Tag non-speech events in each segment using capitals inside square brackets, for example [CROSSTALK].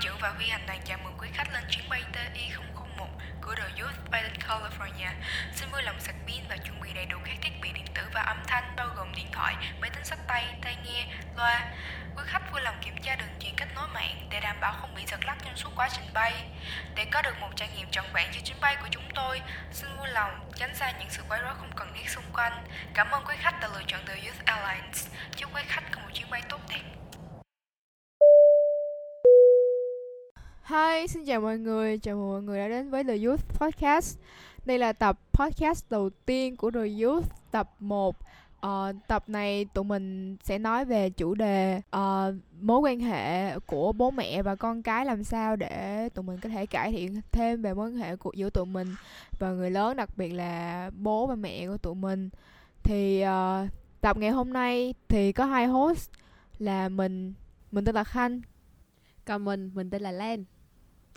trưởng và Huy Hành đoàn chào mừng quý khách lên chuyến bay TI 001 của The Youth bay đến California. Xin vui lòng sạc pin và chuẩn bị đầy đủ các thiết bị điện tử và âm thanh bao gồm điện thoại, máy tính sách tay, tai nghe, loa. Quý khách vui lòng kiểm tra đường truyền kết nối mạng để đảm bảo không bị giật lắc trong suốt quá trình bay. Để có được một trải nghiệm trọn vẹn cho chuyến bay của chúng tôi, xin vui lòng tránh xa những sự quấy rối không cần thiết xung quanh. Cảm ơn quý khách đã lựa chọn The Youth Airlines. Chúc quý khách có một chuyến bay tốt đẹp. Hi, xin chào mọi người, chào mừng mọi người đã đến với The Youth Podcast. Đây là tập podcast đầu tiên của The Youth, tập 1 Ờ, Tập này tụi mình sẽ nói về chủ đề uh, mối quan hệ của bố mẹ và con cái làm sao để tụi mình có thể cải thiện thêm về mối quan hệ của, giữa tụi mình và người lớn đặc biệt là bố và mẹ của tụi mình. Thì uh, tập ngày hôm nay thì có hai host là mình, mình tên là Khanh. Còn mình, mình tên là Len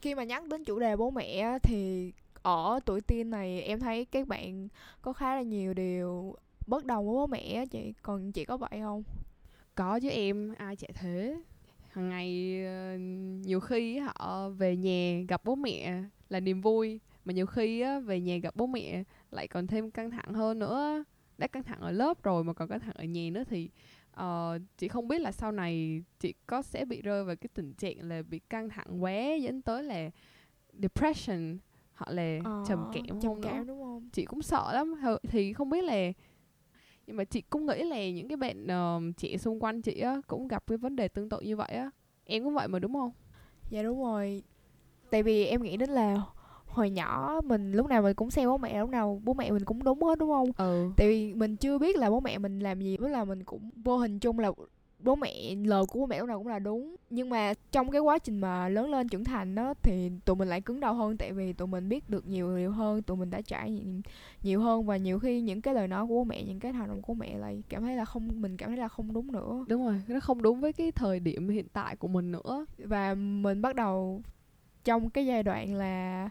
khi mà nhắc đến chủ đề bố mẹ thì ở tuổi teen này em thấy các bạn có khá là nhiều điều bất đồng với bố mẹ chị. Còn chị có vậy không? Có chứ em, ai trẻ thế. Hằng ngày ờ, nhiều khi họ về nhà gặp bố mẹ là niềm vui Mà nhiều khi về nhà gặp bố mẹ lại còn thêm căng thẳng hơn nữa. Đã căng thẳng ở lớp rồi mà còn căng thẳng ở nhà nữa thì ờ, Chị không biết là sau này chị có sẽ bị rơi vào cái tình trạng là bị căng thẳng quá Dẫn tới là depression hoặc là Ờ, trầm cảm trầm cảm đúng không? Chị cũng sợ lắm. Thì không biết là nhưng mà chị cũng nghĩ là những cái bạn ờ, chị xung quanh chị á cũng gặp cái vấn đề tương tự như vậy á. Em cũng vậy mà đúng không? Dạ đúng rồi. Tại vì em nghĩ đến là hồi nhỏ mình lúc nào mình cũng xem bố mẹ lúc nào bố mẹ mình cũng đúng hết đúng không? Ừ. Tại vì mình chưa biết là bố mẹ mình làm gì với là mình cũng vô hình chung là bố mẹ lời của bố mẹ lúc nào cũng là đúng. Nhưng mà trong cái quá trình mà lớn lên trưởng thành đó thì tụi mình lại cứng đầu hơn tại vì tụi mình biết được nhiều điều hơn tụi mình đã trải nghiệm nhiều hơn. Và nhiều khi những cái lời nói của bố mẹ những cái hành động của mẹ lại cảm thấy là không mình cảm thấy là không đúng nữa. Đúng rồi nó không đúng với cái thời điểm hiện tại của mình nữa. Và mình bắt đầu trong cái giai đoạn là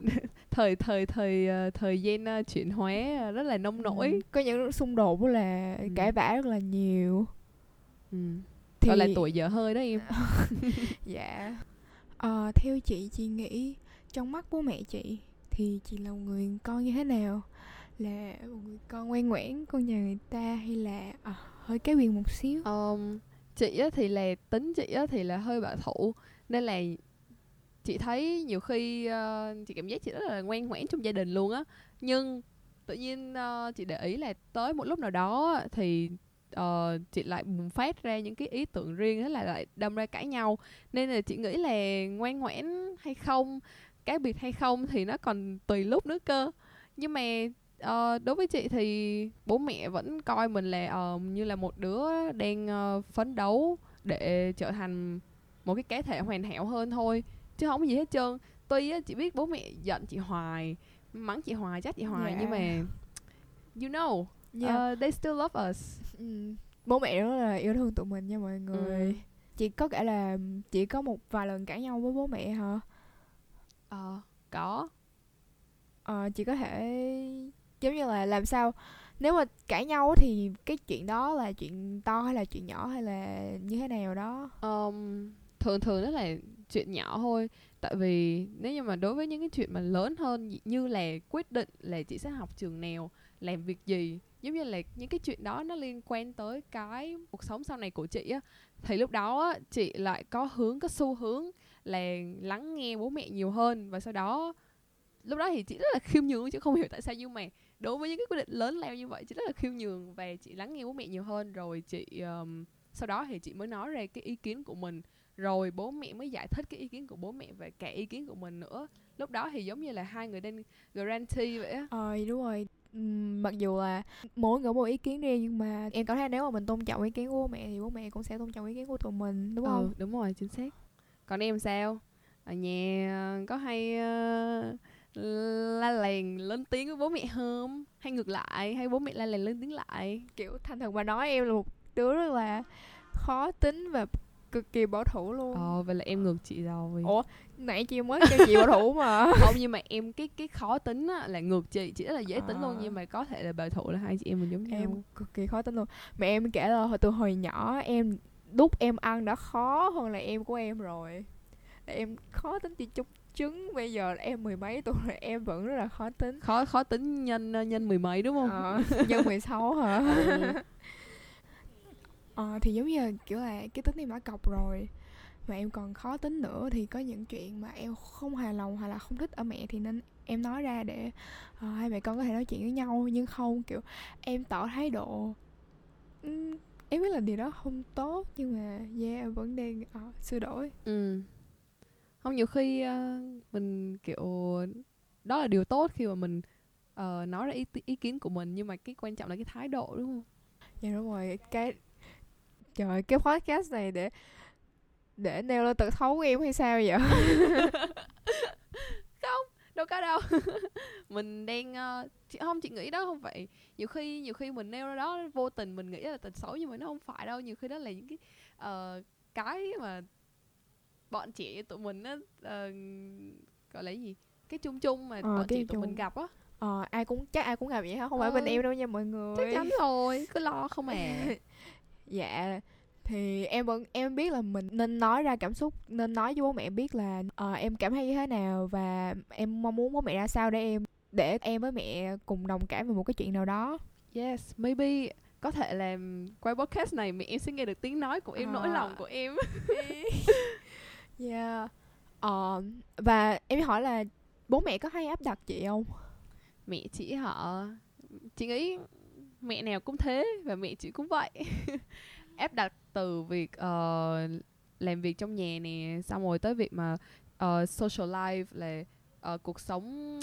[LAUGHS] thời thời thời ờ, thời gian ờ, chuyển hóa ờ, rất là nông nổi. Ừ, có những xung đột với là Ừ. cãi vã rất là nhiều. Ừ. thì gọi là tuổi dở hơi đó em. [LAUGHS] Dạ. Ờ, Theo chị, chị nghĩ Trong mắt bố mẹ chị Thì chị là một người con như thế nào? Là một người con ngoan ngoãn Con nhà người ta Hay là à, hơi cái quyền một xíu? Um, chị á thì là tính chị á thì là hơi bảo thủ. Nên là chị thấy nhiều khi uh, chị cảm giác chị rất là ngoan ngoãn trong gia đình luôn á. Nhưng tự nhiên uh, chị để ý là tới một lúc nào đó thì uh, chị lại bùng phát ra những cái ý tưởng riêng thế là lại đâm ra cãi nhau. Nên là chị nghĩ là ngoan ngoãn hay không cái biệt hay không thì nó còn tùy lúc nữa cơ. Nhưng mà uh, đối với chị thì bố mẹ vẫn coi mình là uh, như là một đứa đang uh, phấn đấu để trở thành một cái cá thể hoàn hảo hơn thôi chứ không có gì hết trơn. Tuy á, chị biết bố mẹ giận chị hoài mắng chị hoài trách chị hoài Dạ. nhưng mà you know Dạ. uh, they still love us. Ừ, Bố mẹ rất là yêu thương tụi mình nha mọi người. Ừ. Chị có kể là Chị có một vài lần cãi nhau với bố mẹ hả? Ờ, có. Ờ, chị có thể giống như là làm sao nếu mà cãi nhau thì cái chuyện đó là chuyện to hay là chuyện nhỏ hay là như thế nào đó? Um, thường thường đó là chuyện nhỏ thôi. Tại vì nếu như mà đối với những cái chuyện mà lớn hơn như là quyết định là chị sẽ học trường nào làm việc gì giống như là những cái chuyện đó nó liên quan tới cái cuộc sống sau này của chị á thì lúc đó á, chị lại có hướng có xu hướng là lắng nghe bố mẹ nhiều hơn. Và sau đó lúc đó thì chị rất là khiêm nhường chứ không hiểu tại sao nhưng mà đối với những cái quyết định lớn lao như vậy chị rất là khiêm nhường và chị lắng nghe bố mẹ nhiều hơn. Rồi chị um, sau đó thì chị mới nói ra cái ý kiến của mình rồi bố mẹ mới giải thích cái ý kiến của bố mẹ và cả ý kiến của mình nữa. Lúc đó thì giống như là hai người đang guarantee vậy á. Ờ đúng rồi. Mặc dù là mỗi người một ý kiến riêng nhưng mà em cảm thấy nếu mà mình tôn trọng ý kiến của bố mẹ thì bố mẹ cũng sẽ tôn trọng ý kiến của tụi mình đúng không? ừ, đúng rồi chính xác. Còn em sao? Ở nhà ờ, có hay ờ, la làng lớn tiếng với bố mẹ không? Hay ngược lại hay bố mẹ la làng lớn tiếng lại? Kiểu thành thật mà nói em là một đứa rất là khó tính và cực kỳ bảo thủ luôn. ờ vậy là em ngược chị rồi Ủa nãy chị mới kêu chị bảo thủ mà. [LAUGHS] không nhưng mà em cái cái khó tính á, là ngược chị chị rất là dễ tính luôn À. nhưng mà có thể là bảo thủ là hai chị em mình giống nhau em cực kỳ khó tính luôn. Mẹ em kể là hồi từ hồi nhỏ em đút em ăn đã khó hơn là em của em rồi. em khó tính chỉ chút trứng bây giờ em mười mấy tuổi rồi em vẫn rất là khó tính khó khó tính nhân nhân mười mấy đúng không ờ, nhân 16 hả [LAUGHS] Ừ. ờ, thì giống như là kiểu là cái tính em đã cọc rồi mà em còn khó tính nữa thì có những chuyện mà em không hài lòng hay là không thích ở mẹ thì nên em nói ra để ờ, hai mẹ con có thể nói chuyện với nhau. Nhưng không kiểu em tỏ thái độ Ừm, em biết là điều đó không tốt nhưng mà yeah em vẫn đang ờ, sửa đổi. Ừ. Không nhiều khi ờ, mình kiểu đó là điều tốt khi mà mình ờ, nói ra ý, ý kiến của mình nhưng mà cái quan trọng là cái thái độ đúng không? Dạ đúng rồi. Cái trời cái podcast này để để nêu lên xấu của em hay sao vậy? [LAUGHS] Đâu có đâu. [LAUGHS] Mình đang ờ, chị không chị nghĩ đó không phải. Nhiều khi nhiều khi mình nêu ra đó vô tình mình nghĩ là tật xấu nhưng mà nó không phải đâu. Nhiều khi đó là những cái ờ, cái mà bọn trẻ tụi mình á ờ, gọi là gì? Cái chung chung mà Ờ, bọn trẻ tụi mình chung. gặp á. Ờ ai cũng chắc ai cũng gặp vậy hết không phải bên Ờ. em đâu nha mọi người. Chắc chắn rồi cứ lo không à [LAUGHS] dạ thì em vẫn em biết là mình nên nói ra cảm xúc nên nói với bố mẹ biết là ờ, em cảm thấy như thế nào và em mong muốn bố mẹ ra sao để em để em với mẹ cùng đồng cảm về một cái chuyện nào đó. Yes maybe có thể là qua podcast này mẹ em sẽ nghe được tiếng nói của em nỗi À. lòng của em. Yeah [LAUGHS] ờ, và em hỏi là bố mẹ có hay áp đặt chị không? Mẹ chị họ chị nghĩ mẹ nào cũng thế và mẹ chị cũng vậy. [LAUGHS] Ép đặt từ việc uh, làm việc trong nhà nè xong rồi tới việc mà uh, social life là uh, cuộc sống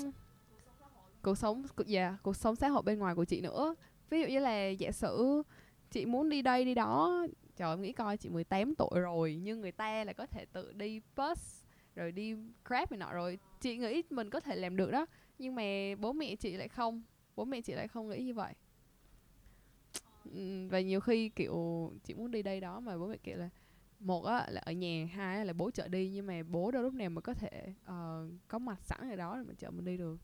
cuộc sống cuộc yeah, dạ, cuộc sống xã hội bên ngoài của chị nữa. Ví dụ như là giả sử chị muốn đi đây đi đó trời em nghĩ coi chị 18 tuổi rồi nhưng người ta là có thể tự đi bus rồi đi grab này nọ rồi chị nghĩ mình có thể làm được đó. Nhưng mà bố mẹ chị lại không bố mẹ chị lại không nghĩ như vậy. Ừm, và nhiều khi kiểu chị muốn đi đây đó mà bố mẹ kiểu là một á là ở nhà hai á là bố chở đi nhưng mà bố đâu lúc nào mà có thể ờ, có mặt sẵn ở đó để mà chở mình đi được.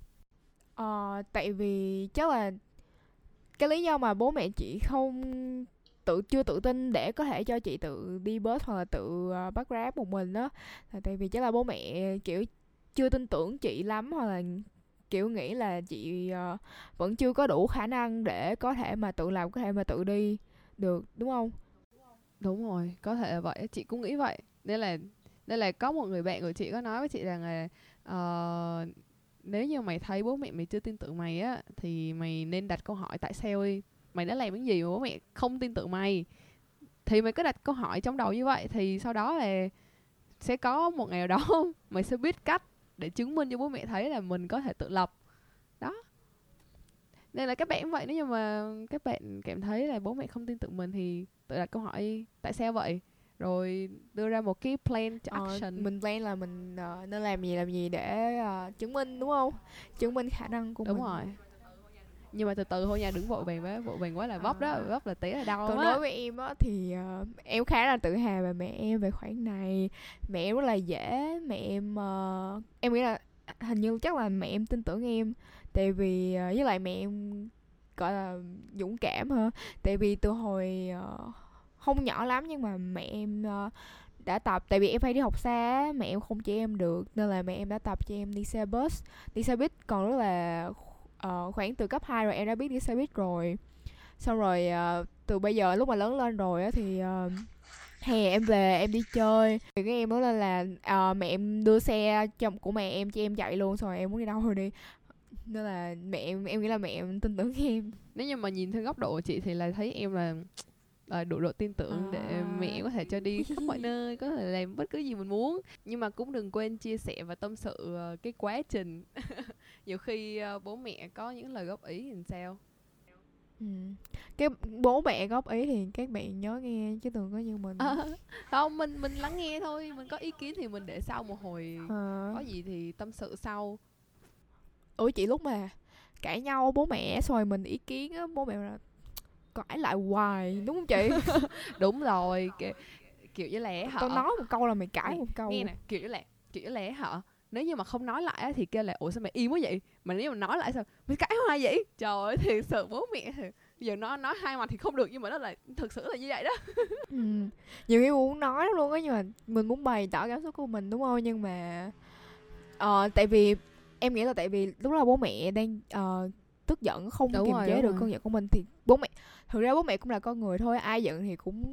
Ờ, tại vì chắc là cái lý do mà bố mẹ chị không tự chưa tự tin để có thể cho chị tự đi bus hoặc là tự ờ, bắt grab một mình đó là tại vì chắc là bố mẹ kiểu chưa tin tưởng chị lắm hoặc là kiểu nghĩ là chị ờ, vẫn chưa có đủ khả năng để có thể mà tự làm có thể mà tự đi được đúng không? Đúng rồi có thể là vậy chị cũng nghĩ vậy. Nên là nên là có một người bạn của chị có nói với chị rằng là uh, nếu như mày thấy bố mẹ mày chưa tin tưởng mày á thì mày nên đặt câu hỏi tại sao đi? Mày đã làm những gì mà bố mẹ không tin tưởng mày? Thì mày cứ đặt câu hỏi trong đầu như vậy thì sau đó là sẽ có một ngày nào đó [LAUGHS] mày sẽ biết cách để chứng minh cho bố mẹ thấy là mình có thể tự lập. Đó. Nên là các bạn cũng vậy nếu như mà các bạn cảm thấy là bố mẹ không tin tưởng mình thì tự đặt câu hỏi tại sao vậy? Rồi đưa ra một cái plan to Ờ, action. mình plan là mình ờ, nên làm gì làm gì để ờ, chứng minh đúng không? Chứng minh khả năng của đúng mình. rồi nhưng mà từ từ thôi nha đừng vội vàng quá vội vàng quá là vấp đó À. vấp là té là đau còn đối với em á thì ờ, em khá là tự hào về mẹ em về khoản này. Mẹ em rất là dễ mẹ em ờ, em nghĩ là hình như chắc là mẹ em tin tưởng em. Tại vì ờ, với lại mẹ em gọi là dũng cảm hả? Tại vì từ hồi ờ, không nhỏ lắm nhưng mà mẹ em ờ, đã tập. Tại vì em hay đi học xa mẹ em không chỉ em được nên là mẹ em đã tập cho em đi xe bus đi xe buýt. Còn rất là uh, khoảng từ cấp 2 rồi em đã biết đi xe buýt rồi. Xong rồi uh, từ bây giờ lúc mà lớn lên rồi á thì uh, hè em về em đi chơi. Thì cái em nói lên là uh, mẹ em đưa xe chồng của mẹ em cho em chạy luôn xong rồi em muốn đi đâu rồi đi. Nên là mẹ em em nghĩ là mẹ em tin tưởng em. Nếu như mà nhìn theo góc độ của chị thì là thấy em là ờ, đủ độ tin tưởng để À. mẹ có thể cho đi khắp mọi [LAUGHS] nơi có thể làm bất cứ gì mình muốn nhưng mà cũng đừng quên chia sẻ và tâm sự ờ, cái quá trình [LAUGHS] nhiều khi ờ, bố mẹ có những lời góp ý thì sao ừ. cái bố mẹ góp ý thì các bạn nhớ nghe chứ đừng có như mình Ờ, không mình mình lắng nghe thôi mình có ý kiến thì mình để sau một hồi Ờ. có gì thì tâm sự sau ủa chị lúc mà cãi nhau bố mẹ xong rồi mình ý kiến á bố mẹ là cãi lại hoài đúng không chị? [LAUGHS] [LAUGHS] Đúng rồi kiểu, kiểu như là họ tao nói một câu là mày cãi một câu. nghe nè kiểu như là kiểu như là họ nếu như mà không nói lại thì kêu là ủa sao mày im quá vậy? Mà nếu mà nói lại sao? Mày cãi hoài vậy? Trời ơi thiệt sự bố mẹ thì giờ nó nói hai mặt thì không được nhưng mà nó là thực sự là như vậy đó. [LAUGHS] Ừ. nhiều khi muốn nói luôn á nhưng mà mình muốn bày tỏ cảm xúc của mình đúng không? Nhưng mà ờ tại vì em nghĩ là tại vì lúc đó bố mẹ đang ờ, tức giận không Đúng kiềm rồi, chế được rồi. cơn giận của mình thì bố mẹ thực ra bố mẹ cũng là con người thôi ai giận thì cũng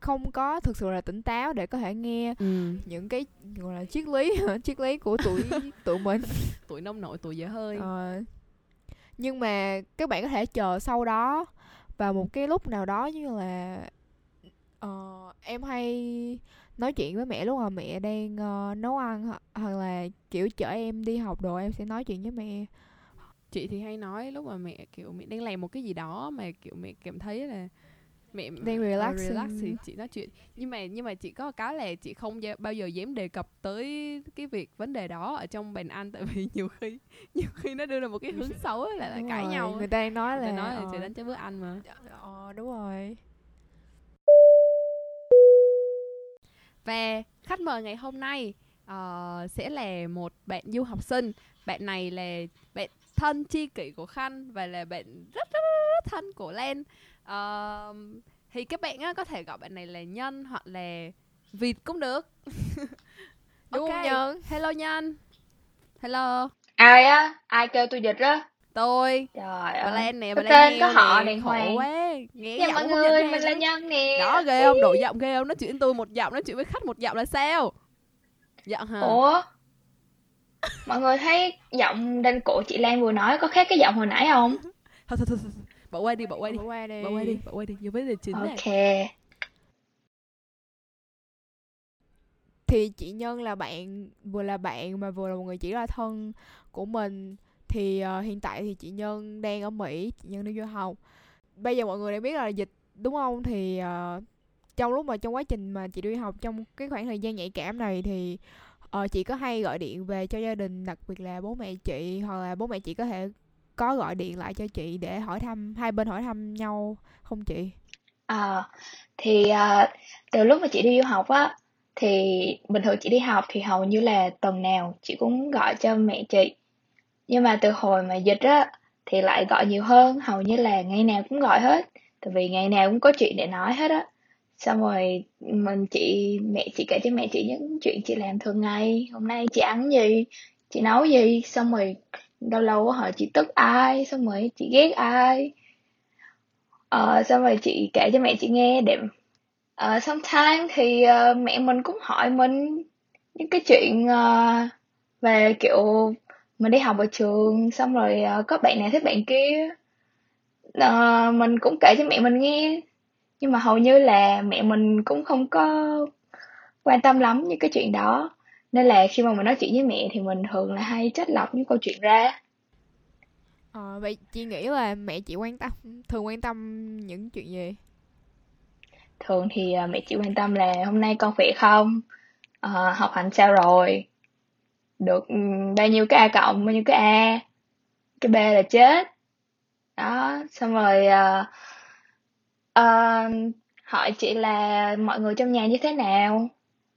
không có thực sự là tỉnh táo để có thể nghe ừ. những cái gọi là triết lý [LAUGHS] triết lý của tuổi [LAUGHS] tụi mình tuổi nông nội tuổi dở hơi Ờ, nhưng mà các bạn có thể chờ sau đó vào một cái lúc nào đó như là ờ, em hay nói chuyện với mẹ lúc mà mẹ đang ờ, nấu ăn hoặc là kiểu chở em đi học đồ em sẽ nói chuyện với mẹ chị thì hay nói lúc mà mẹ kiểu mẹ đang làm một cái gì đó mà kiểu mẹ cảm thấy là mẹ Đang ờ, relaxing. relax thì chị nói chuyện nhưng mà nhưng mà chị có cái là chị không bao giờ dám đề cập tới cái việc vấn đề đó ở trong bàn ăn tại vì [LAUGHS] nhiều khi nhiều khi nó đưa ra một cái hướng xấu là, là Đúng cãi rồi, nhau người ta nói Người là ta nói là ờ, sẽ đánh tới bữa ăn mà ờ, đúng rồi Và khách mời ngày hôm nay ờ, sẽ là một bạn du học sinh. Bạn này là bạn thân chi kỷ của Khanh và là bạn rất rất, rất, rất thân của Len. Ờ, thì các bạn á, có thể gọi bạn này là Nhân hoặc là Vịt cũng được. [LAUGHS] đúng Ok. không nhân Hello Nhân. Hello. ai á ai kêu tôi dịch á Tôi. trời Bà ơi Len nè, có bà tên Len có heo họ đàng Khổ hoàng. quá. Nghe Dạ giọng mọi không nhận người, mình là. Nhân nè Đó ghê không? Đổi giọng ghê không? Nói chuyện tôi một giọng, nói chuyện với khách một giọng là sao? Giọng hả? Ủa Mọi người thấy giọng đanh cổ chị Lan vừa nói có khác cái giọng hồi nãy không? [LAUGHS] Thôi thôi thôi, thôi. Bỏ qua đi, bỏ qua đi. bỏ qua đi Bỏ qua đi, bỏ qua đi. Vô vấn đề chính này. Ok thì chị Nhân là bạn vừa là bạn mà vừa là một người chỉ là thân của mình thì ờ, hiện tại thì chị Nhân đang ở Mỹ chị Nhân đi du học bây giờ mọi người đã biết là dịch đúng không thì ờ, trong lúc mà trong quá trình mà chị đi học trong cái khoảng thời gian nhạy cảm này thì ờ, chị có hay gọi điện về cho gia đình đặc biệt là bố mẹ chị hoặc là bố mẹ chị có thể có gọi điện lại cho chị để hỏi thăm hai bên hỏi thăm nhau không chị? À, thì à, từ lúc mà chị đi du học á thì bình thường chị đi học thì hầu như là tuần nào chị cũng gọi cho mẹ chị. Nhưng mà từ hồi mà dịch á thì lại gọi nhiều hơn hầu như là ngày nào cũng gọi hết. Tại vì ngày nào cũng có chuyện để nói hết á xong rồi mình chị mẹ chị kể cho mẹ chị những chuyện chị làm thường ngày. Hôm nay chị ăn gì? Chị nấu gì? Xong rồi lâu lâu hỏi chị tức ai? Xong rồi chị ghét ai? Ờ, xong rồi chị kể cho mẹ chị nghe để ờ, uh, sometimes thì uh, mẹ mình cũng hỏi mình những cái chuyện uh, về kiểu mình đi học ở trường xong rồi uh, có bạn này thích bạn kia. Uh, mình cũng kể cho mẹ mình nghe nhưng mà hầu như là mẹ mình cũng không có quan tâm lắm những cái chuyện đó. Nên là khi mà mình nói chuyện với mẹ thì mình thường là hay trích lọc những câu chuyện ra. Ờ, vậy chị nghĩ là mẹ chị quan tâm thường quan tâm những chuyện gì? Thường thì à, mẹ chị quan tâm là hôm nay con khỏe không? Ờ, học hành sao rồi? Được ừm, bao nhiêu cái a cộng bao nhiêu cái a? Cái b là chết. Đó xong rồi ờ, ờ, hỏi chị là mọi người trong nhà như thế nào?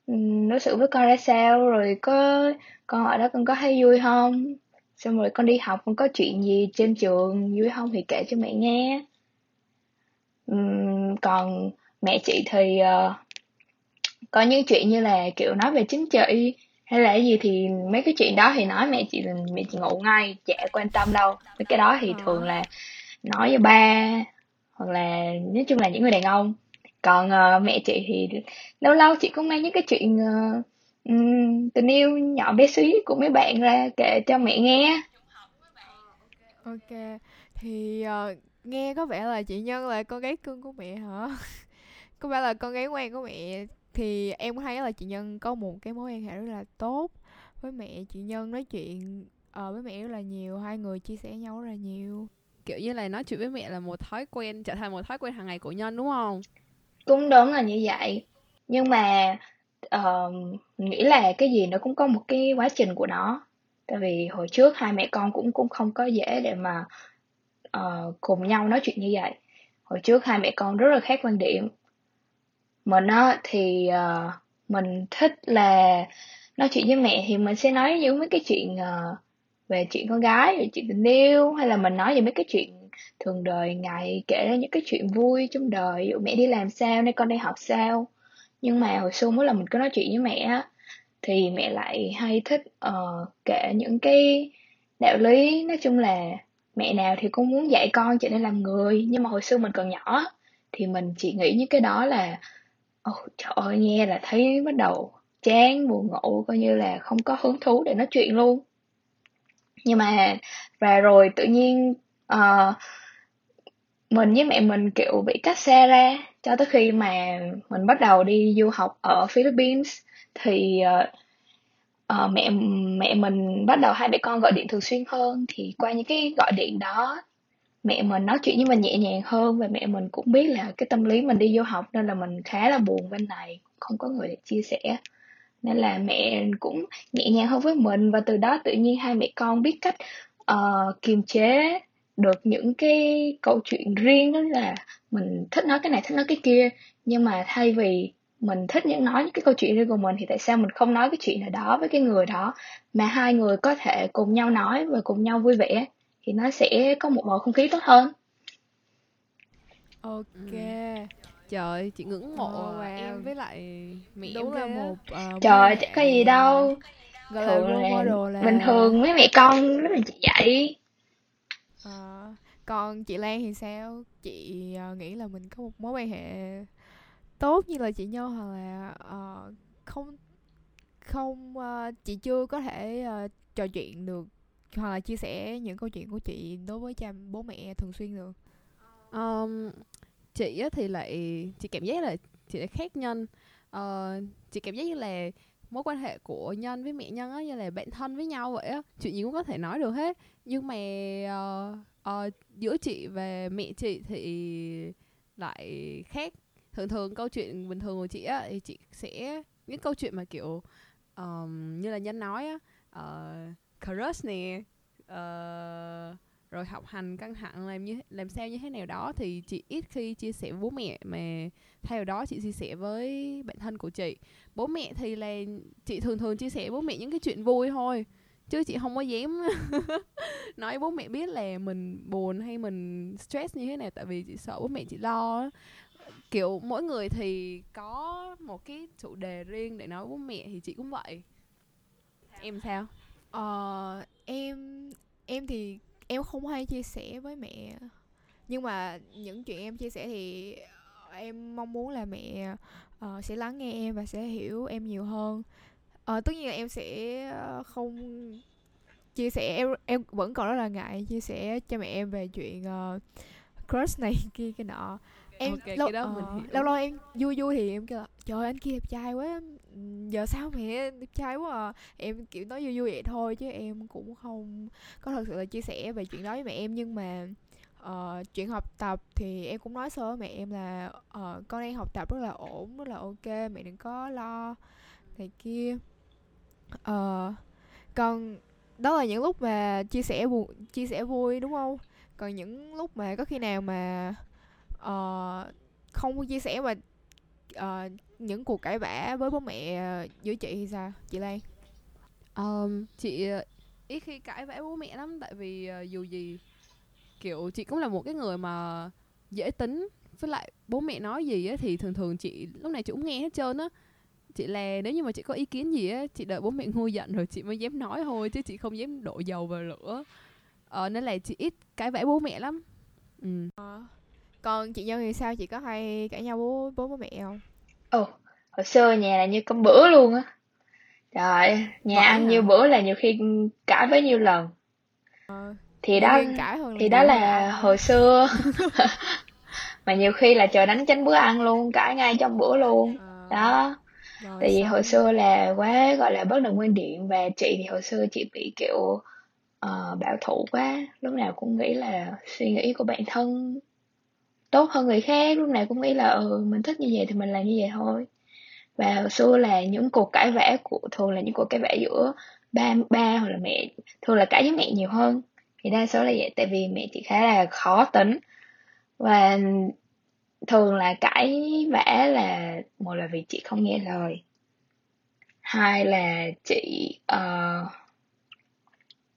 Ừm, đối xử với con ra sao? Rồi có con ở đó con có thấy vui không? Xong rồi con đi học con có chuyện gì trên trường vui không thì kể cho mẹ nghe. Ừm, còn mẹ chị thì ờ, có những chuyện như là kiểu nói về chính trị hay là cái gì thì mấy cái chuyện đó thì nói mẹ chị là mẹ chị ngủ ngay chả quan tâm đâu. Mấy cái đó thì Ờ. thường là nói với ba hoặc là nói chung là những người đàn ông. Còn uh, mẹ chị thì lâu lâu chị cũng mang những cái chuyện uh, um, tình yêu nhỏ bé xí của mấy bạn ra kể cho mẹ nghe. Ok thì uh, nghe có vẻ là chị Nhân là con gái cưng của mẹ hả? [LAUGHS] Có vẻ là con gái ngoan của mẹ. Thì em thấy là chị Nhân có một cái mối quan hệ rất là tốt với mẹ. Chị Nhân nói chuyện uh, với mẹ rất là nhiều hai người chia sẻ nhau rất là nhiều kiểu như là nói chuyện với mẹ là một thói quen trở thành một thói quen hàng ngày của nhân đúng không? Cũng đúng là như vậy. Nhưng mà uh, nghĩ là cái gì nó cũng có một cái quá trình của nó. Tại vì hồi trước hai mẹ con cũng cũng không có dễ để mà uh, cùng nhau nói chuyện như vậy. Hồi trước hai mẹ con rất là khác quan điểm. Mình á thì uh, mình thích là nói chuyện với mẹ thì mình sẽ nói những mấy cái chuyện uh, về chuyện con gái về chuyện tình yêu hay là mình nói về mấy cái chuyện thường đời ngày kể ra những cái chuyện vui trong đời. Ví dụ mẹ đi làm sao nay con đi học sao. Nhưng mà hồi xưa mỗi lần mình có nói chuyện với mẹ á thì mẹ lại hay thích uh, kể những cái đạo lý. Nói chung là mẹ nào thì cũng muốn dạy con trở nên làm người. Nhưng mà hồi xưa mình còn nhỏ thì mình chỉ nghĩ những cái đó là oh, trời ơi nghe là thấy bắt đầu chán buồn ngủ coi như là không có hứng thú để nói chuyện luôn nhưng mà và rồi tự nhiên uh, mình với mẹ mình kiểu bị cách xa ra cho tới khi mà mình bắt đầu đi du học ở Philippines thì uh, uh, mẹ mẹ mình bắt đầu hai mẹ con gọi điện thường xuyên hơn. Thì qua những cái gọi điện đó mẹ mình nói chuyện với mình nhẹ nhàng hơn và mẹ mình cũng biết là cái tâm lý mình đi du học nên là mình khá là buồn bên này. Không có người để chia sẻ nên là mẹ cũng nhẹ nhàng hơn với mình. Và từ đó tự nhiên hai mẹ con biết cách uh, kiềm chế được những cái câu chuyện riêng đó là mình thích nói cái này thích nói cái kia. Nhưng mà thay vì mình thích những nói những cái câu chuyện riêng của mình thì tại sao mình không nói cái chuyện nào đó với cái người đó mà hai người có thể cùng nhau nói và cùng nhau vui vẻ thì nó sẽ có một bầu không khí tốt hơn. Ok. Ừ. trời chị ngưỡng mộ oh, wow. em với lại mẹ đúng là một uh, trời chẳng có gì đâu. Gọi thường là, là bình thường mấy mẹ con rất là chị vậy à, còn chị Lan thì sao? Chị uh, nghĩ là mình có một mối quan hệ tốt như là chị Nho hoặc là uh, không không uh, chị chưa có thể uh, trò chuyện được hoặc là chia sẻ những câu chuyện của chị đối với cha bố mẹ thường xuyên được? Um, chị á thì lại chị cảm giác là chị lại khác nhân. Uh, chị cảm giác như là mối quan hệ của nhân với mẹ nhân á như là bạn thân với nhau vậy á chuyện gì cũng có thể nói được hết. Nhưng mà uh, uh, giữa chị và mẹ chị thì lại khác. Thường thường câu chuyện bình thường của chị á thì chị sẽ những câu chuyện mà kiểu um, như là nhân nói á uh, crush nè uh, rồi học hành căng thẳng, làm như, làm sao như thế nào đó, thì chị ít khi chia sẻ với bố mẹ mà theo đó chị chia sẻ với bạn thân của chị. Bố mẹ thì là, chị thường thường chia sẻ với bố mẹ những cái chuyện vui thôi, chứ chị không có dám [LAUGHS] nói bố mẹ biết là mình buồn hay mình stress như thế nào, tại vì chị sợ bố mẹ chị lo kiểu, mỗi người thì có một cái chủ đề riêng để nói với bố mẹ thì chị cũng vậy. Em sao? Ờ em em thì em không hay chia sẻ với mẹ. Nhưng mà những chuyện em chia sẻ thì em mong muốn là mẹ uh, sẽ lắng nghe em và sẽ hiểu em nhiều hơn. Uh, tất nhiên là em sẽ không chia sẻ em em vẫn còn rất là ngại chia sẻ cho mẹ em về chuyện uh, crush này [LAUGHS] kia cái nọ. Em okay, lâu, đó uh, mình lâu lâu em vui vui thì em kêu là trời anh kia đẹp trai quá giờ sao mẹ? Đẹp trai quá à. Em kiểu nói vui vui vậy thôi chứ em cũng không có thật sự là chia sẻ về chuyện đó với mẹ em. Nhưng mà uh, chuyện học tập thì em cũng nói sơ với mẹ em là uh, con đang học tập rất là ổn rất là ok mẹ đừng có lo này kia. Uh, còn đó là những lúc mà chia sẻ buồn chia sẻ vui đúng không? Còn những lúc mà có khi nào mà uh, không chia sẻ mà uh, những cuộc cãi vã với bố mẹ giữa chị thì sao? Chị Lan? Um, chị ít khi cãi vã bố mẹ lắm tại vì uh, dù gì kiểu chị cũng là một cái người mà dễ tính. Với lại bố mẹ nói gì á thì thường thường chị lúc này chị cũng nghe hết trơn á. Chị là nếu như mà chị có ý kiến gì á chị đợi bố mẹ nguôi giận rồi chị mới dám nói thôi chứ chị không dám đổ dầu vào lửa. Ờ, nên là chị ít cãi vã bố mẹ lắm. Ừ. à, còn chị nhân thì sao? Chị có hay cãi nhau bố bố bố mẹ không ồ hồi xưa nhà là như cơm bữa luôn á. Trời nhà ăn nhiêu bữa là nhiều khi cãi với nhiêu lần. À, thì đó thì đó là hồi xưa. [LAUGHS] [LAUGHS] Mà nhiều khi là trời đánh tránh bữa ăn luôn cãi ngay trong bữa luôn. À. đó. rồi, tại vì hồi xưa là quá gọi là bất đồng quan điểm và chị thì hồi xưa chị bị kiểu uh, bảo thủ quá. Lúc nào cũng nghĩ là suy nghĩ của bản thân tốt hơn người khác. Lúc nào cũng nghĩ là ừ mình thích như vậy thì mình làm như vậy thôi. Và hồi xưa là những cuộc cãi vã của thường là những cuộc cãi vã giữa ba ba hoặc là mẹ thường là cãi với mẹ nhiều hơn. Thì đa số là vậy tại vì mẹ chị khá là khó tính. Và thường là cãi vã là một là vì chị không nghe lời. Hai là chị uh,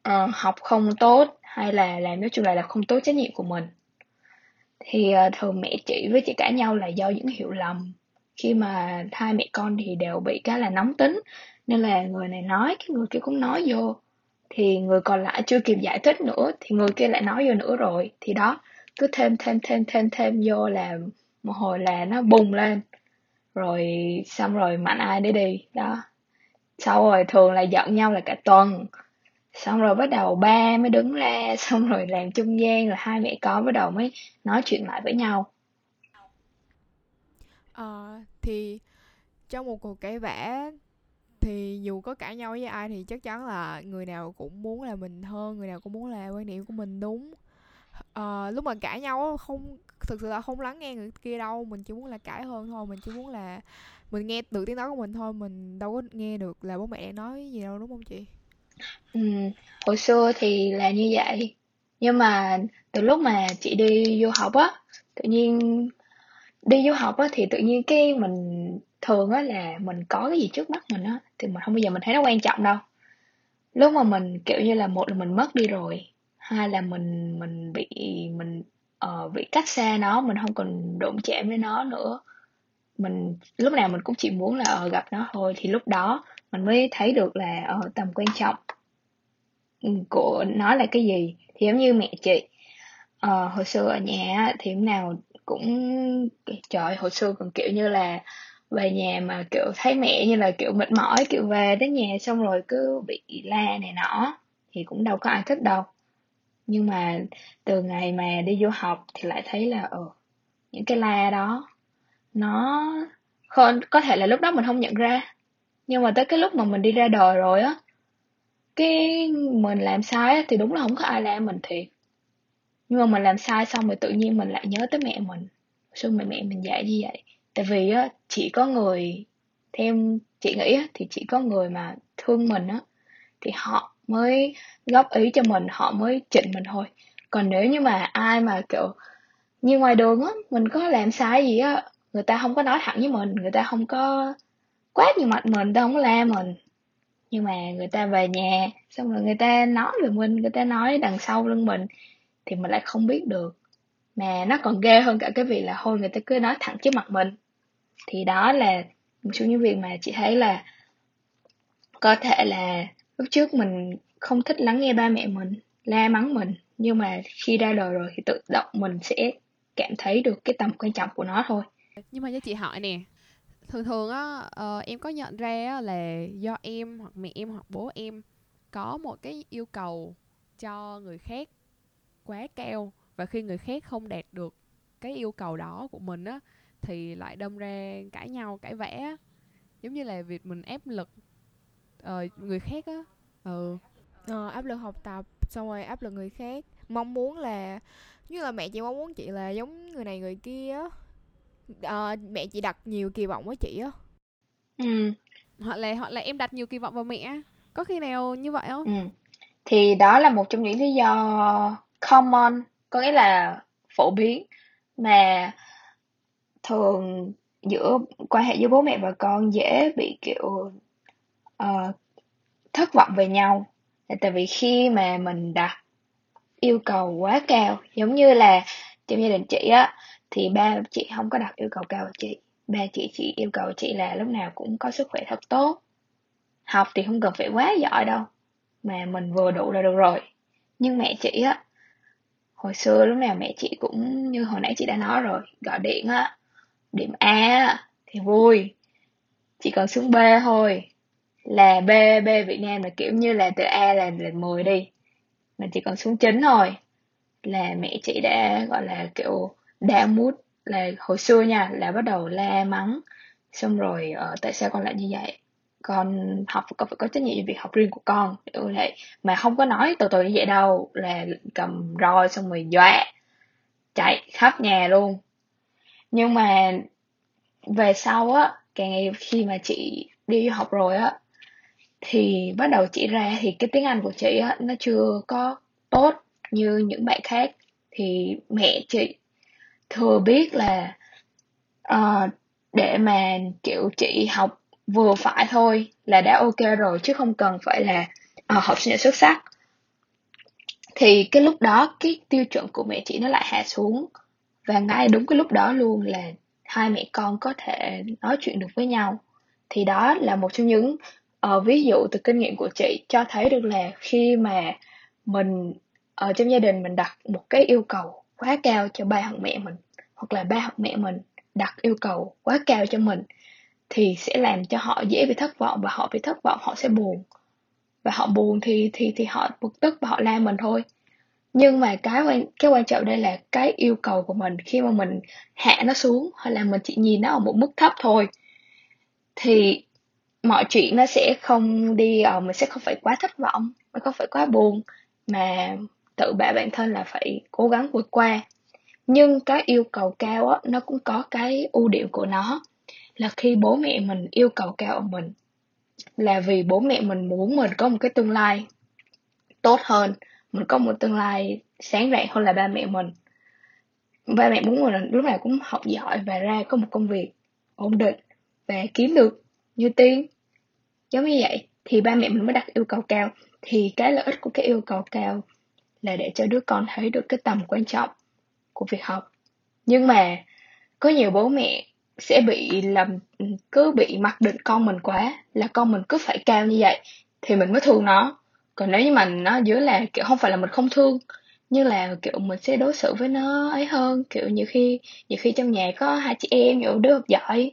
uh, học không tốt. Hay là làm nói chung là là không tốt trách nhiệm của mình thì uh, thường mẹ chị với chị cãi nhau là do những hiểu lầm. Khi mà hai mẹ con thì đều bị cái là nóng tính. Nên là người này nói cái người kia cũng nói vô. Thì người còn lại chưa kịp giải thích nữa thì người kia lại nói vô nữa rồi. Thì đó cứ thêm thêm thêm thêm thêm vô là một hồi là nó bùng lên. Rồi xong rồi mạnh ai để đi đó. Sau rồi thường là giận nhau là cả tuần xong rồi bắt đầu ba mới đứng ra [LAUGHS] xong rồi làm trung gian rồi hai mẹ con bắt đầu mới nói chuyện lại với nhau. Ờ thì trong một cuộc cãi vã thì dù có cãi nhau với ai thì chắc chắn là người nào cũng muốn là mình hơn người nào cũng muốn là quan điểm của mình đúng. À, lúc mà cãi nhau không thực sự là không lắng nghe người kia đâu mình chỉ muốn là cãi hơn thôi mình chỉ muốn là mình nghe được tiếng nói của mình thôi mình đâu có nghe được là bố mẹ nói gì đâu đúng không chị? Ừ, hồi xưa thì là như vậy. Nhưng mà từ lúc mà chị đi du học á tự nhiên đi du học á thì tự nhiên cái mình thường á là mình có cái gì trước mắt mình á thì mình không bao giờ mình thấy nó quan trọng đâu. Lúc mà mình kiểu như là một là mình mất đi rồi hai là mình mình bị mình uh, bị cách xa nó mình không còn đụng chạm với nó nữa. Mình lúc nào mình cũng chỉ muốn là uh, gặp nó thôi. Thì lúc đó mình mới thấy được là ở uh, tầm quan trọng. Ừ, của nó là cái gì thì giống như mẹ chị. Uh, hồi xưa ở nhà thì lúc nào cũng trời hồi xưa còn kiểu như là về nhà mà kiểu thấy mẹ như là kiểu mệt mỏi kiểu về đến nhà xong rồi cứ bị la này nọ thì cũng đâu có ai thích đâu. Nhưng mà từ ngày mà đi du học thì lại thấy là ừ, những cái la đó nó không có thể là lúc đó mình không nhận ra nhưng mà tới cái lúc mà mình đi ra đời rồi á cái mình làm sai á, thì đúng là không có ai la mình thiệt. Nhưng mà mình làm sai xong rồi tự nhiên mình lại nhớ tới mẹ mình. Sao mẹ mẹ mình dạy như vậy? Tại vì á chỉ có người theo chị nghĩ á thì chỉ có người mà thương mình á thì họ mới góp ý cho mình họ mới chỉnh mình thôi. Còn nếu như mà ai mà kiểu như ngoài đường á mình có làm sai gì á người ta không có nói thẳng với mình người ta không có quá nhiều mặt mình người không có la mình. Nhưng mà người ta về nhà, xong rồi người ta nói về mình người ta nói đằng sau lưng mình, thì mình lại không biết được. Mà nó còn ghê hơn cả cái việc là thôi người ta cứ nói thẳng trước mặt mình. Thì đó là một số những việc mà chị thấy là có thể là lúc trước mình không thích lắng nghe ba mẹ mình, la mắng mình. Nhưng mà khi ra đời rồi thì tự động mình sẽ cảm thấy được cái tầm quan trọng của nó thôi. Nhưng mà cho chị hỏi nè thường thường á uh, em có nhận ra á, là do em hoặc mẹ em hoặc bố em có một cái yêu cầu cho người khác quá cao và khi người khác không đạt được cái yêu cầu đó của mình á thì lại đâm ra cãi nhau cãi vẽ giống như là việc mình ép lực uh, người khác á. Ừ. Ờ, áp lực học tập xong rồi áp lực người khác. Mong muốn là như là mẹ chị mong muốn chị là giống người này người kia ờ, mẹ chị đặt nhiều kỳ vọng với chị á. Ừ. Hoặc là hoặc là em đặt nhiều kỳ vọng vào mẹ có khi nào như vậy không? Ừ. Thì đó là một trong những lý do common có nghĩa là phổ biến mà thường giữa quan hệ giữa bố mẹ và con dễ bị kiểu uh, thất vọng về nhau. Là tại vì khi mà mình đặt yêu cầu quá cao giống như là trong gia đình chị á thì ba chị không có đặt yêu cầu cao của chị. Ba chị chỉ yêu cầu chị là lúc nào cũng có sức khỏe thật tốt. Học thì không cần phải quá giỏi đâu, mà mình vừa đủ là được rồi. Nhưng mẹ chị á, hồi xưa lúc nào mẹ chị cũng như hồi nãy chị đã nói rồi, gọi điện á, điểm A thì vui. Chỉ cần xuống B thôi, là B B Việt Nam là kiểu như là từ A là là 10 đi. Mà chỉ còn xuống 9 thôi, là mẹ chị đã, gọi là, kiểu đã mút là hồi xưa nha là bắt đầu la mắng. Xong rồi uh, tại sao con lại như vậy? Con học con phải có trách nhiệm về việc học riêng của con. Kiểu vậy mà không có nói từ từ như vậy đâu là cầm roi xong rồi dọa chạy khắp nhà luôn. Nhưng mà về sau á càng khi mà chị đi du học rồi á thì bắt đầu chị ra thì cái tiếng Anh của chị á nó chưa có tốt như những bạn khác. Thì mẹ chị thừa biết là uh, để mà kiểu chị học vừa phải thôi là đã ok rồi chứ không cần phải là uh, học sinh xuất sắc. Thì cái lúc đó cái tiêu chuẩn của mẹ chị nó lại hạ xuống. Và ngay đúng cái lúc đó luôn là hai mẹ con có thể nói chuyện được với nhau. Thì đó là một trong những uh, ví dụ từ kinh nghiệm của chị cho thấy được là khi mà mình ở trong gia đình mình đặt một cái yêu cầu quá cao cho ba hoặc mẹ mình, hoặc là ba hoặc mẹ mình đặt yêu cầu quá cao cho mình, thì sẽ làm cho họ dễ bị thất vọng và họ bị thất vọng, họ sẽ buồn. Và họ buồn thì thì thì họ bực tức và họ la mình thôi. Nhưng mà cái quan cái quan trọng đây là cái yêu cầu của mình khi mà mình hạ nó xuống, hay là mình chỉ nhìn nó ở một mức thấp thôi, thì mọi chuyện nó sẽ không đi ở mình sẽ không phải quá thất vọng, mình không phải quá buồn, mà tự bảo bản thân là phải cố gắng vượt qua. Nhưng cái yêu cầu cao á, nó cũng có cái ưu điểm của nó, là khi bố mẹ mình yêu cầu cao ở mình, là vì bố mẹ mình muốn mình có một cái tương lai tốt hơn, mình có một tương lai sáng rạng hơn là ba mẹ mình. Ba mẹ muốn mình lúc nào cũng học giỏi và ra có một công việc ổn định và kiếm được như tiền giống như vậy, thì ba mẹ mình mới đặt yêu cầu cao. Thì cái lợi ích của cái yêu cầu cao là để cho đứa con thấy được cái tầm quan trọng của việc học. Nhưng mà có nhiều bố mẹ sẽ bị làm, cứ bị mặc định con mình quá, là con mình cứ phải cao như vậy thì mình mới thương nó. Còn nếu như mà nó dưới là, kiểu, không phải là mình không thương, nhưng là, kiểu, mình sẽ đối xử với nó ấy hơn. Kiểu, nhiều khi nhiều khi trong nhà có hai chị em nhiều đứa học giỏi,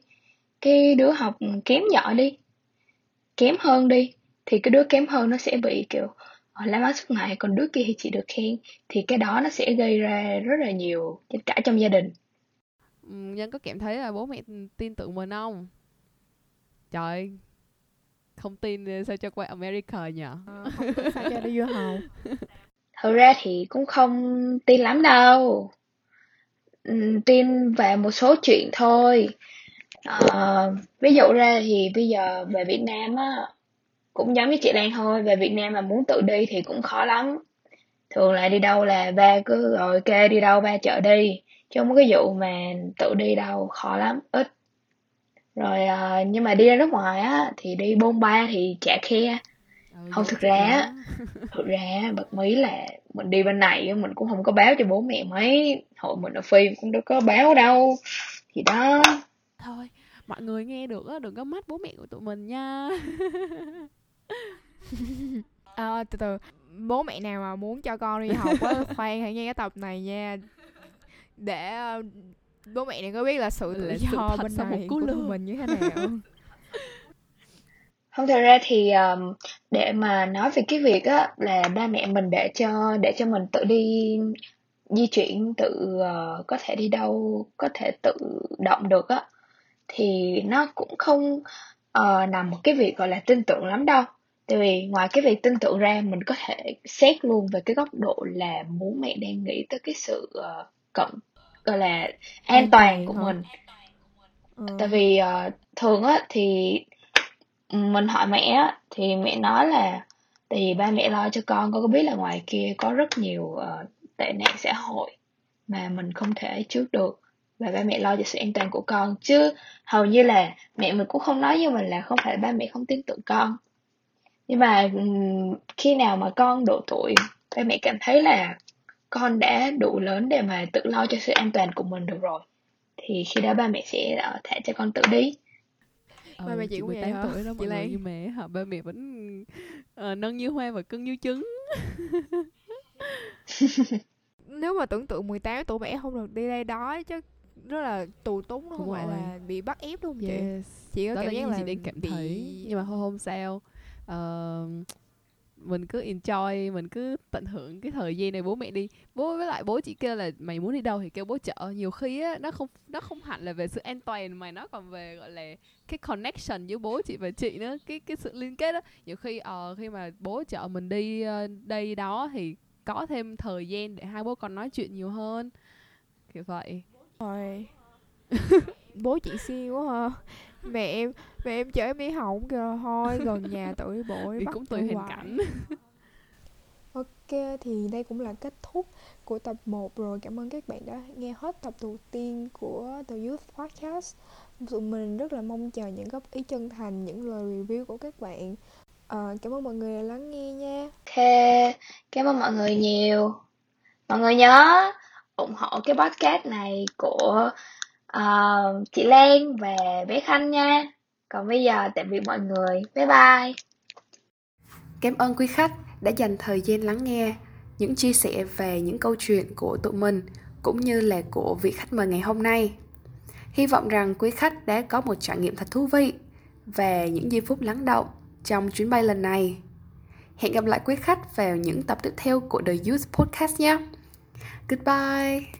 cái đứa học kém giỏi đi, kém hơn đi, thì cái đứa kém hơn nó sẽ bị, kiểu ờ, lá má suốt ngày còn đứa kia thì chỉ được khen. Thì cái đó nó sẽ gây ra rất là nhiều tranh cãi trong gia đình. Nhân có cảm thấy là bố mẹ tin tưởng mình không? Trời không tin sao cho qua America nhỉ? À, không sao cho đi du học thực ra thì cũng không tin lắm đâu. Ừ, tin về một số chuyện thôi. Uh, ví dụ ra thì bây giờ về Việt Nam á cũng giống như chị Lan thôi về Việt Nam mà muốn tự đi thì cũng khó lắm. Thường là đi đâu là ba cứ rồi kê đi đâu ba chợ đi chứ không có cái vụ mà tự đi đâu khó lắm ít. Rồi uh, nhưng mà đi ra nước ngoài á thì đi bôn ba thì trả khe ừ, không thực ra [LAUGHS] thực ra bật mí là mình đi bên này mình cũng không có báo cho bố mẹ mấy. Hồi mình ở phim cũng đâu có báo đâu. Thì đó. Thôi mọi người nghe được á đừng có mắt bố mẹ của tụi mình nha [LAUGHS] à, [LAUGHS] từ từ. Bố mẹ nào mà muốn cho con đi học á [LAUGHS] khoan hãy nghe cái tập này nha. Để uh, bố mẹ này có biết là sự tự do bên này của tụi mình như thế nào. [LAUGHS] Không thật ra thì um, để mà nói về cái việc á là ba mẹ mình để cho để cho mình tự đi di chuyển tự uh, có thể đi đâu có thể tự động được á thì nó cũng không uh, nằm một cái việc gọi là tin tưởng lắm đâu tại vì ngoài cái việc tin tưởng ra mình có thể xét luôn về cái góc độ là bố mẹ đang nghĩ tới cái sự uh, cận gọi là an, an toàn của hả? mình ừ. tại vì uh, thường á thì mình hỏi mẹ á thì mẹ nói là tại vì ba mẹ lo cho con con có biết là ngoài kia có rất nhiều uh, tệ nạn xã hội mà mình không thể trước được và ba mẹ lo cho sự an toàn của con chứ hầu như là mẹ mình cũng không nói với mình là không phải ba mẹ không tin tưởng con nhưng mà khi nào mà con độ tuổi ba mẹ cảm thấy là con đã đủ lớn để mà tự lo cho sự an toàn của mình được rồi thì khi đó ba mẹ sẽ uh, thả cho con tự đi. Ờ, ba mẹ chị cũng vậy hả tuổi đó mọi người như mẹ hả ba mẹ vẫn uh, nâng như hoa và cưng như trứng. [LAUGHS] Nếu mà tưởng tượng 18 tuổi mẹ không được đi đây đó chứ rất là tù túng không phải là bị bắt ép đúng không yes. chị chị có đó cảm giác là, chị đang cảm bị... thấy. Nhưng mà không sao uh, mình cứ enjoy mình cứ tận hưởng cái thời gian này bố mẹ đi. Bố với lại bố chỉ kêu là mày muốn đi đâu thì kêu bố chở. Nhiều khi á nó không nó không hẳn là về sự an toàn mà nó còn về gọi là cái connection giữa bố chị và chị nữa cái cái sự liên kết đó nhiều khi uh, khi mà bố chở mình đi uh, đây đó thì có thêm thời gian để hai bố con nói chuyện nhiều hơn. Kiểu vậy. Rồi. [LAUGHS] Bố chị siêu quá ha mẹ em mẹ em chở em đi học kìa thôi gần nhà tự đi bộ đi cũng tùy hoàn cảnh. Ok thì đây cũng là kết thúc của tập 1 rồi. Cảm ơn các bạn đã nghe hết tập đầu tiên của The Youth Podcast. Tụi mình rất là mong chờ những góp ý chân thành những lời review của các bạn. Ờ, cảm ơn mọi người đã lắng nghe nha. Ok, cảm ơn mọi người nhiều. Mọi người nhớ ủng hộ cái podcast này của uh, chị Lan và bé Khanh nha. Còn bây giờ tạm biệt mọi người. Bye bye. Cảm ơn quý khách đã dành thời gian lắng nghe những chia sẻ về những câu chuyện của tụi mình cũng như là của vị khách mời ngày hôm nay. Hy vọng rằng quý khách đã có một trải nghiệm thật thú vị về những giây phút lắng động trong chuyến bay lần này. Hẹn gặp lại quý khách vào những tập tiếp theo của The Youth Podcast nhé. Goodbye!